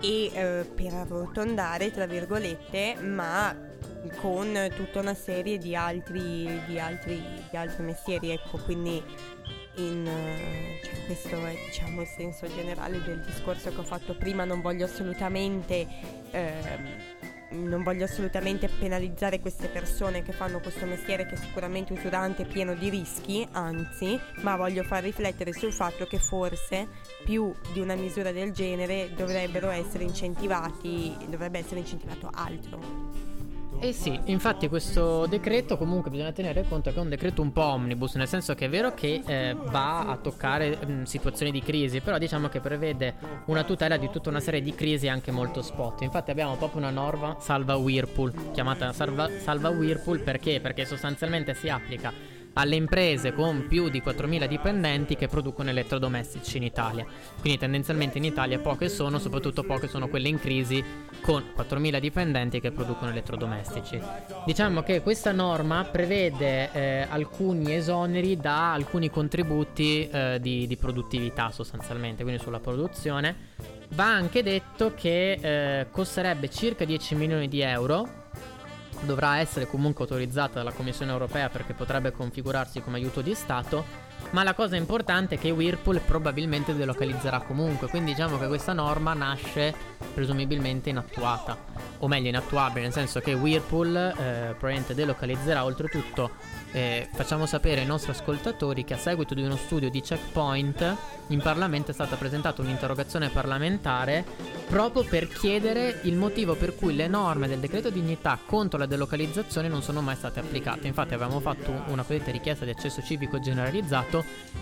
e eh, per arrotondare, tra virgolette, ma con tutta una serie di altri, di altri, di altri mestieri, ecco, quindi in, cioè, questo è diciamo, il senso generale del discorso che ho fatto prima, non voglio assolutamente... Eh, non voglio assolutamente penalizzare queste persone che fanno questo mestiere che è sicuramente usurante e pieno di rischi, anzi, ma voglio far riflettere sul fatto che forse più di una misura del genere dovrebbero essere incentivati, dovrebbe essere incentivato altro. Eh sì, infatti questo decreto comunque bisogna tenere conto che è un decreto un po' omnibus, nel senso che è vero che eh, va a toccare mh, situazioni di crisi, però diciamo che prevede una tutela di tutta una serie di crisi anche molto spot. Infatti abbiamo proprio una norma salva Whirlpool, chiamata salva, salva Whirlpool perché? Perché sostanzialmente si applica alle imprese con più di 4.000 dipendenti che producono elettrodomestici in Italia. Quindi tendenzialmente in Italia poche sono, soprattutto poche sono quelle in crisi con 4.000 dipendenti che producono elettrodomestici. Diciamo che questa norma prevede eh, alcuni esoneri da alcuni contributi eh, di, di, produttività sostanzialmente, quindi sulla produzione. Va anche detto che eh, costerebbe circa 10 milioni di euro dovrà essere comunque autorizzata dalla Commissione europea perché potrebbe configurarsi come aiuto di Stato. Ma la cosa importante è che Whirlpool probabilmente delocalizzerà comunque, quindi diciamo che questa norma nasce presumibilmente inattuata, o meglio inattuabile, nel senso che Whirlpool eh, probabilmente delocalizzerà oltretutto eh, facciamo sapere ai nostri ascoltatori che a seguito di uno studio di Checkpoint in Parlamento è stata presentata un'interrogazione parlamentare proprio per chiedere il motivo per cui le norme del decreto dignità contro la delocalizzazione non sono mai state applicate. Infatti avevamo fatto una cosiddetta richiesta di accesso civico generalizzato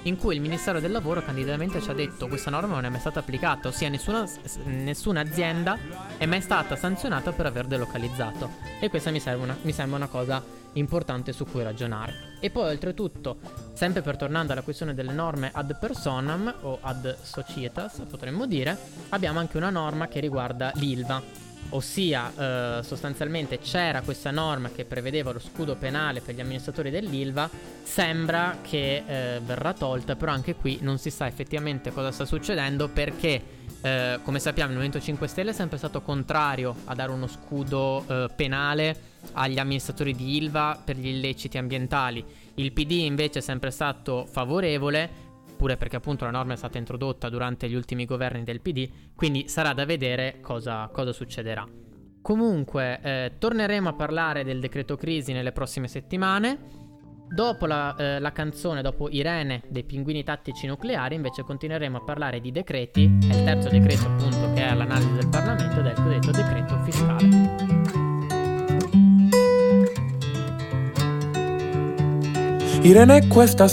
in cui il Ministero del Lavoro candidamente ci ha detto questa norma non è mai stata applicata, ossia nessuna, nessuna azienda è mai stata sanzionata per aver delocalizzato. E questa mi, una, mi sembra una cosa importante su cui ragionare. E poi oltretutto, sempre per tornando alla questione delle norme ad personam o ad societas, potremmo dire, abbiamo anche una norma che riguarda l'ILVA. Ossia, eh, sostanzialmente c'era questa norma che prevedeva lo scudo penale per gli amministratori dell'ILVA, sembra che eh, verrà tolta, però anche qui non si sa effettivamente cosa sta succedendo perché eh, come sappiamo il Movimento 5 Stelle è sempre stato contrario a dare uno scudo eh, penale agli amministratori di Ilva per gli illeciti ambientali. Il PD invece è sempre stato favorevole, pure perché appunto la norma è stata introdotta durante gli ultimi governi del PD, quindi sarà da vedere cosa, cosa succederà. Comunque, eh, torneremo a parlare del decreto crisi nelle prossime settimane. Dopo la, eh, la, canzone, dopo Irene dei pinguini tattici nucleari, invece continueremo a parlare di decreti. È il terzo decreto, appunto, che è all'analisi del Parlamento ed è il cosiddetto decreto fiscale. Irene, questa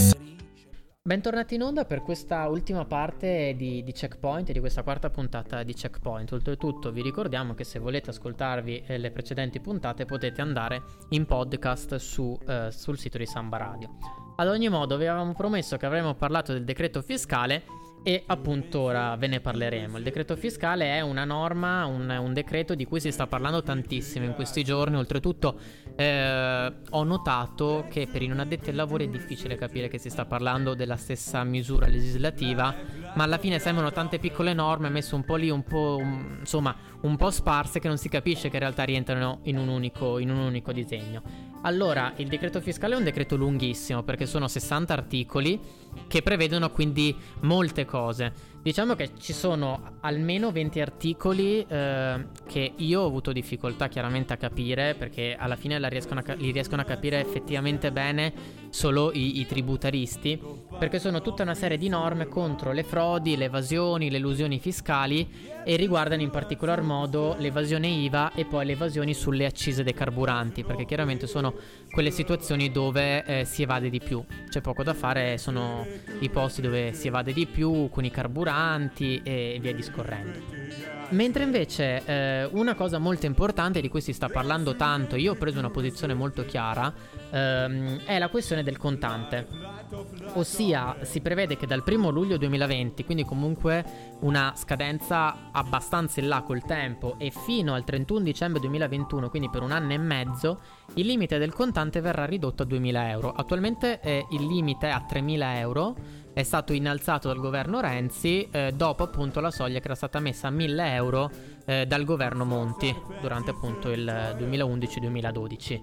Bentornati in onda per questa ultima parte di, di, Checkpoint, di questa quarta puntata di Checkpoint. Oltretutto vi ricordiamo che se volete ascoltarvi eh, le precedenti puntate potete andare in podcast su, eh, sul sito di Samba Radio. Ad ogni modo vi avevamo promesso che avremmo parlato del decreto fiscale e appunto ora ve ne parleremo. Il decreto fiscale è una norma, un, un decreto di cui si sta parlando tantissimo in questi giorni. Oltretutto eh, ho notato che per i non addetti ai lavori è difficile capire che si sta parlando della stessa misura legislativa, ma alla fine sembrano tante piccole norme messe un po' lì, un po', um, insomma, un po' sparse che non si capisce che in realtà rientrano in un unico, in un unico disegno. Allora, il decreto fiscale è un decreto lunghissimo perché sono 60 articoli che prevedono quindi molte cose. Diciamo che ci sono almeno 20 articoli eh, che io ho avuto difficoltà chiaramente a capire perché alla fine riescono a, li riescono a capire effettivamente bene solo i, i, tributaristi perché sono tutta una serie di norme contro le frodi, le evasioni, le elusioni fiscali e riguardano in particolar modo l'evasione IVA e poi le evasioni sulle accise dei carburanti perché chiaramente sono quelle situazioni dove eh, si evade di più. C'è poco da fare, sono i posti dove si evade di più con i carburanti e via discorrendo. Mentre invece eh, una cosa molto importante di cui si sta parlando tanto, io ho preso una posizione molto chiara, ehm, è la questione del contante. Ossia, si prevede che dal 1 luglio 2020, quindi comunque una scadenza abbastanza in là col tempo, e fino al 31 dicembre 2021, quindi per un anno e mezzo, il limite del contante verrà ridotto a 2.000 euro. Attualmente eh, il limite è a 3.000 euro, è stato innalzato dal governo Renzi eh, dopo appunto la soglia che era stata messa a 1.000 euro eh, dal governo Monti durante appunto il 2011-2012.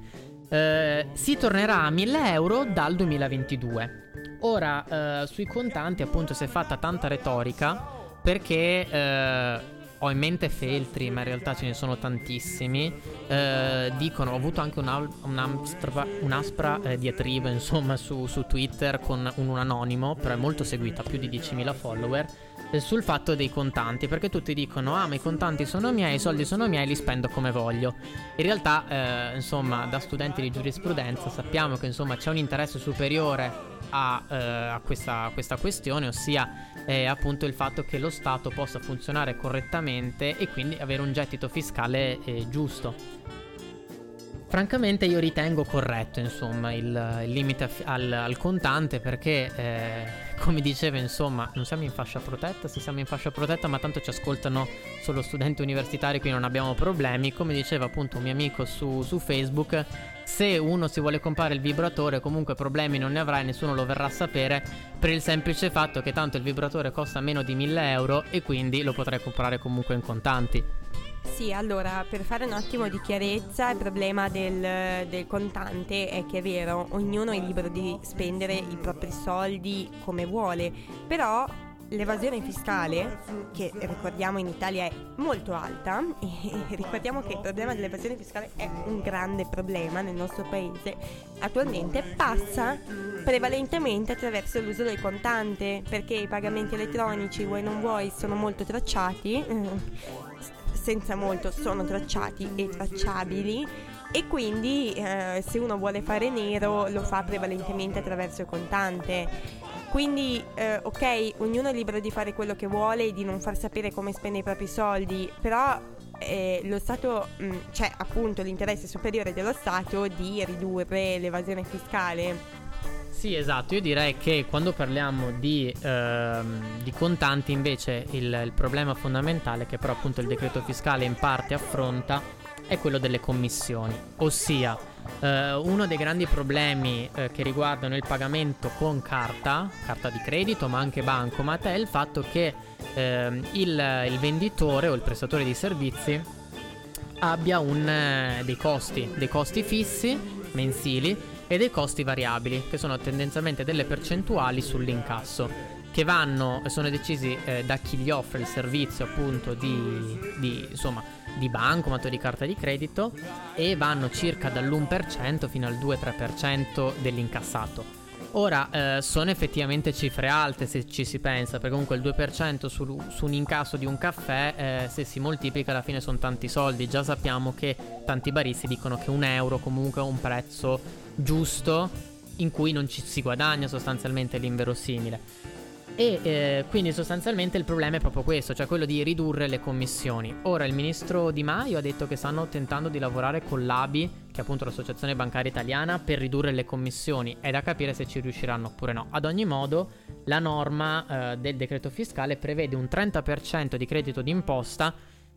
Eh, si tornerà a 1000 euro dal 2022. Ora, eh, sui contanti appunto si è fatta tanta retorica perché eh, ho in mente Feltri, ma in realtà ce ne sono tantissimi. Eh, dicono, ho avuto anche una, un'aspra, un'aspra eh, diatriba insomma su, su Twitter con un, un, anonimo, però è molto seguita, più di 10.000 follower, eh, sul fatto dei contanti, perché tutti dicono, ah ma i contanti sono miei, i soldi sono miei, li spendo come voglio. In realtà, eh, insomma, da studenti di giurisprudenza sappiamo che insomma c'è un interesse superiore a, eh, a questa, questa, questione, ossia eh, appunto il fatto che lo Stato possa funzionare correttamente e quindi avere un gettito fiscale eh, giusto. Francamente io ritengo corretto insomma il, il limite al, al, contante perché eh, come diceva insomma non siamo in fascia protetta, se siamo in fascia protetta ma tanto ci ascoltano solo studenti universitari quindi non abbiamo problemi, come diceva appunto un mio amico su, su Facebook se uno si vuole comprare il vibratore comunque problemi non ne avrà e nessuno lo verrà a sapere per il semplice fatto che tanto il vibratore costa meno di 1000 euro e quindi lo potrai comprare comunque in contanti. Sì, allora per fare un attimo di chiarezza, il problema del, del, contante è che è vero, ognuno è libero di spendere i propri soldi come vuole, però l'evasione fiscale, che ricordiamo in Italia è molto alta, e ricordiamo che il problema dell'evasione fiscale è un grande problema nel nostro paese, attualmente passa prevalentemente attraverso l'uso del contante, perché i pagamenti elettronici, vuoi non vuoi, sono molto tracciati. Senza molto sono tracciati e tracciabili e quindi eh, se uno vuole fare nero lo fa prevalentemente attraverso il contante. Quindi eh, ok, ognuno è libero di fare quello che vuole e di non far sapere come spende i propri soldi, però eh, lo Stato, mh, mm, c'è appunto l'interesse superiore dello Stato di ridurre l'evasione fiscale. Sì, esatto, io direi che quando parliamo di, ehm, di contanti invece il, il, problema fondamentale che però appunto il decreto fiscale in parte affronta è quello delle commissioni, ossia eh, uno dei grandi problemi eh, che riguardano il pagamento con carta, carta di credito ma anche bancomat è il fatto che ehm, il, il venditore o il prestatore di servizi abbia un, eh, dei costi, dei costi fissi mensili e dei costi variabili, che sono tendenzialmente delle percentuali sull'incasso che vanno sono decisi eh, da chi gli offre il servizio appunto di, di insomma di bancomat o di carta di credito e vanno circa dall'1% fino al 2-3% dell'incassato. Ora, eh, sono effettivamente cifre alte se ci si pensa, perché comunque il 2% su, su un incasso di un caffè, eh, se si moltiplica alla fine sono tanti soldi. Già sappiamo che tanti baristi dicono che un euro comunque è un prezzo giusto in cui non ci si guadagna sostanzialmente l'inverosimile. E eh, quindi sostanzialmente il problema è proprio questo, cioè quello di ridurre le commissioni. Ora il ministro Di Maio ha detto che stanno tentando di lavorare con l'ABI, che è appunto l'associazione bancaria italiana, per ridurre le commissioni. È da capire se ci riusciranno oppure no. Ad ogni modo, la norma eh, del decreto fiscale prevede un 30% di credito d'imposta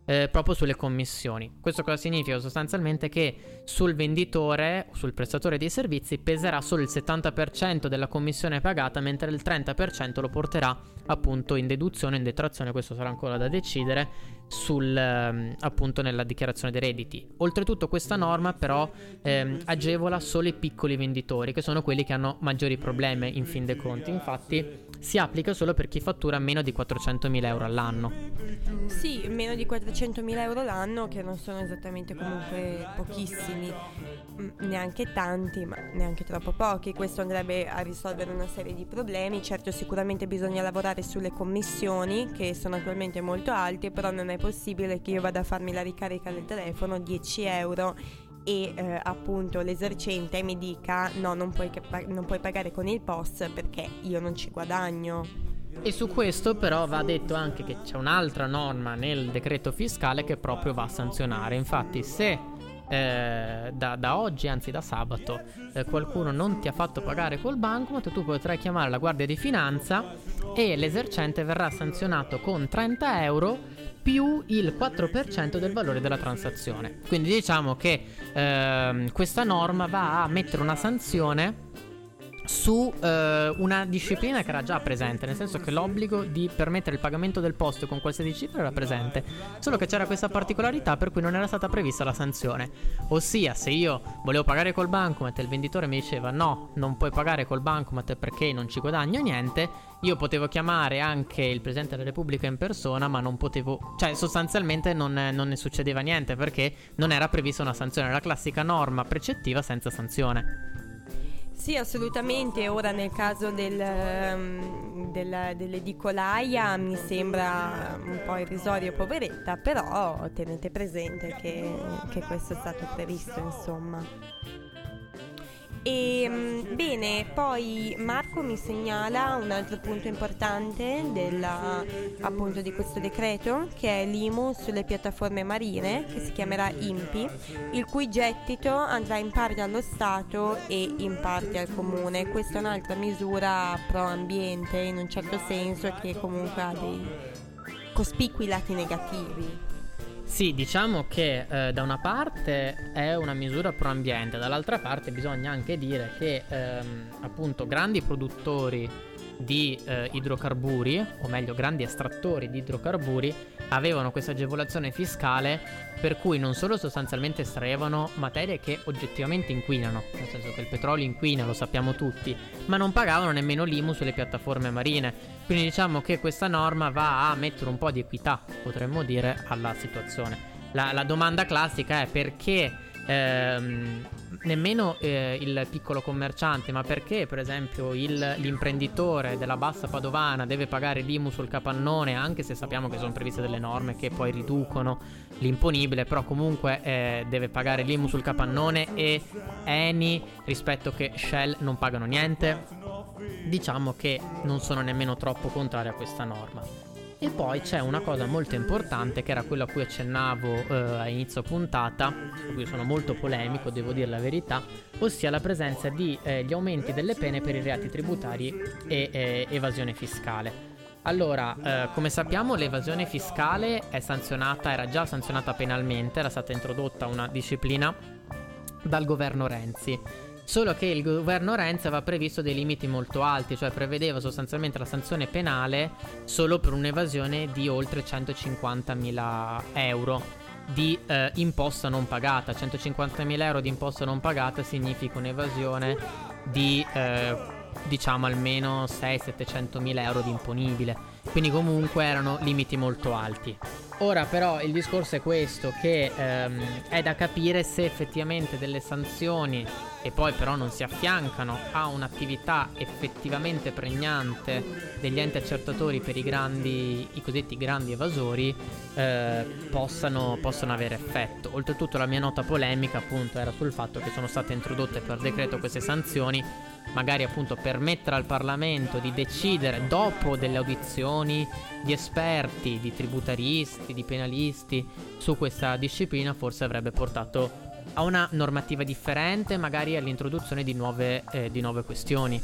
eh, proprio sulle commissioni. Questo cosa significa? Sostanzialmente che sul venditore sul prestatore dei servizi peserà solo il 70% della commissione pagata, mentre il 30% lo porterà appunto in deduzione, in detrazione, questo sarà ancora da decidere, sul, ehm, appunto nella dichiarazione dei redditi. Oltretutto questa norma però ehm, agevola solo i piccoli venditori, che sono quelli che hanno maggiori problemi in fin dei conti. Infatti si applica solo per chi fattura meno di 400.000 euro all'anno. Sì, meno di 400.000 euro l'anno, che non sono esattamente comunque pochissimi, mm, neanche tanti, ma neanche troppo pochi. Questo andrebbe a risolvere una serie di problemi. Certo, sicuramente bisogna lavorare sulle commissioni, che sono attualmente molto alte, però non è possibile che io vada a farmi la ricarica del telefono 10 euro e eh, appunto l'esercente mi dica no non puoi, non puoi pagare con il POS perché io non ci guadagno. E su questo però va detto anche che c'è un'altra norma nel decreto fiscale che proprio va a sanzionare. Infatti se eh, da, da, oggi, anzi da sabato, eh, qualcuno non ti ha fatto pagare col bancomat, tu potrai chiamare la Guardia di Finanza e l'esercente verrà sanzionato con 30 euro più il 4% del valore della transazione. Quindi diciamo che ehm, questa norma va a mettere una sanzione su eh, una disciplina che era già presente, nel senso che l'obbligo di permettere il pagamento del posto con qualsiasi cifra era presente, solo che c'era questa particolarità per cui non era stata prevista la sanzione. Ossia, se io volevo pagare col bancomat e il venditore mi diceva no, non puoi pagare col bancomat perché non ci guadagno niente, io potevo chiamare anche il Presidente della Repubblica in persona, ma non potevo, cioè sostanzialmente non, non ne succedeva niente perché non era prevista una sanzione, la classica norma precettiva senza sanzione. Sì, assolutamente. Ora nel caso del, um, della, dell'edicolaia mi sembra un po' irrisorio, poveretta, però tenete presente che, che questo è stato previsto, insomma. E, ehm, bene, poi Marco mi segnala un altro punto importante della, appunto di questo decreto che è l'IMU sulle piattaforme marine che si chiamerà IMPI, il cui gettito andrà in parte allo Stato e in parte al Comune. Questa è un'altra misura pro ambiente in un certo senso che comunque ha dei cospicui lati negativi. Sì, diciamo che eh, da una parte è una misura pro ambiente, dall'altra parte bisogna anche dire che ehm, appunto grandi produttori di eh, idrocarburi, o meglio grandi estrattori di idrocarburi, avevano questa agevolazione fiscale per cui non solo sostanzialmente estraevano materie che oggettivamente inquinano, nel senso che il petrolio inquina, lo sappiamo tutti, ma non pagavano nemmeno l'IMU sulle piattaforme marine. Quindi diciamo che questa norma va a mettere un po' di equità, potremmo dire, alla situazione. La, la domanda classica è perché ehm, nemmeno eh, il piccolo commerciante, ma perché per esempio il, l'imprenditore della bassa padovana deve pagare l'IMU sul capannone, anche se sappiamo che sono previste delle norme che poi riducono l'imponibile, però comunque eh, deve pagare l'IMU sul capannone e Eni rispetto che Shell non pagano niente. Diciamo che non sono nemmeno troppo contrario a questa norma. E poi c'è una cosa molto importante che era quella a cui accennavo eh, a inizio puntata, su cui sono molto polemico, devo dire la verità, ossia la presenza di eh, aumenti delle pene per i reati tributari e eh, evasione fiscale. Allora, eh, come sappiamo l'evasione fiscale è sanzionata, era già sanzionata penalmente, era stata introdotta una disciplina dal governo Renzi. Solo che il governo Renzi aveva previsto dei limiti molto alti, cioè prevedeva sostanzialmente la sanzione penale solo per un'evasione di oltre 150.000 euro di eh, imposta non pagata. 150.000 euro di imposta non pagata significa un'evasione di eh, diciamo almeno 600-700 mila euro di imponibile. Quindi comunque erano limiti molto alti. Ora però il discorso è questo, che ehm, è da capire se effettivamente delle sanzioni e poi però non si affiancano a un'attività effettivamente pregnante degli enti accertatori per i grandi, i cosiddetti grandi evasori, eh, possano, possano avere effetto. Oltretutto la mia nota polemica appunto era sul fatto che sono state introdotte per decreto queste sanzioni magari appunto permettere al Parlamento di decidere dopo delle audizioni di esperti, di tributaristi, di penalisti su questa disciplina forse avrebbe portato a una normativa differente, magari all'introduzione di nuove, eh, di nuove questioni.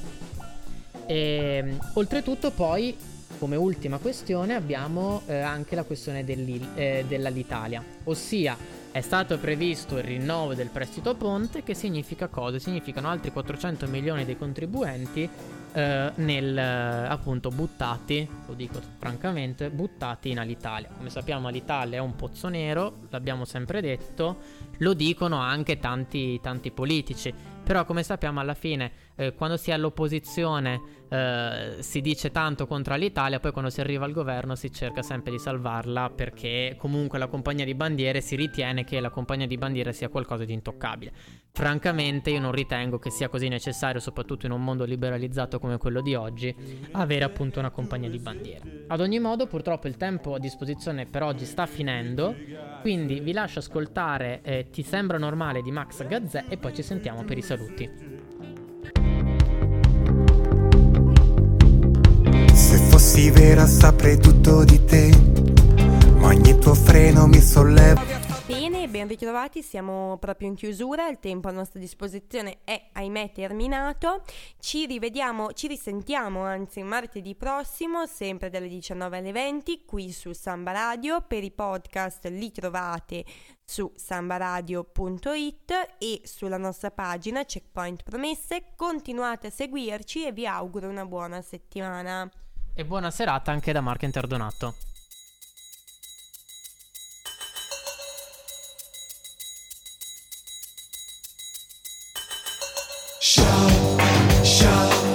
E, ehm, oltretutto poi come ultima questione abbiamo eh, anche la questione eh, dell'Italia, ossia è stato previsto il rinnovo del prestito ponte che significa cosa? Significano altri 400 milioni dei contribuenti eh, nel, appunto buttati, lo dico francamente, buttati in Alitalia. Come sappiamo Alitalia è un pozzo nero, l'abbiamo sempre detto, lo dicono anche tanti, tanti politici, però come sappiamo alla fine eh, quando si è all'opposizione eh, si dice tanto contro l'Italia, poi quando si arriva al governo si cerca sempre di salvarla perché comunque la compagnia di bandiere si ritiene che la compagnia di bandiere sia qualcosa di intoccabile. Francamente io non ritengo che sia così necessario, soprattutto in un mondo liberalizzato come quello di oggi, avere appunto una compagnia di bandiere. Ad ogni modo purtroppo il tempo a disposizione per oggi sta finendo, quindi vi lascio ascoltare eh, Ti sembra normale di Max Gazzè e poi ci sentiamo per i saluti. Fossi vera saprei tutto di te, ma ogni tuo freno mi solleva. Bene, ben ritrovati, siamo proprio in chiusura, il tempo a nostra disposizione è ahimè terminato. Ci rivediamo, ci risentiamo anzi martedì prossimo, sempre dalle 19 alle 20, qui su Samba Radio. Per i podcast li trovate su sambaradio.it e sulla nostra pagina Checkpoint Promesse. Continuate a seguirci e vi auguro una buona settimana e buona serata anche da Marco Interdonato. Shout, shout.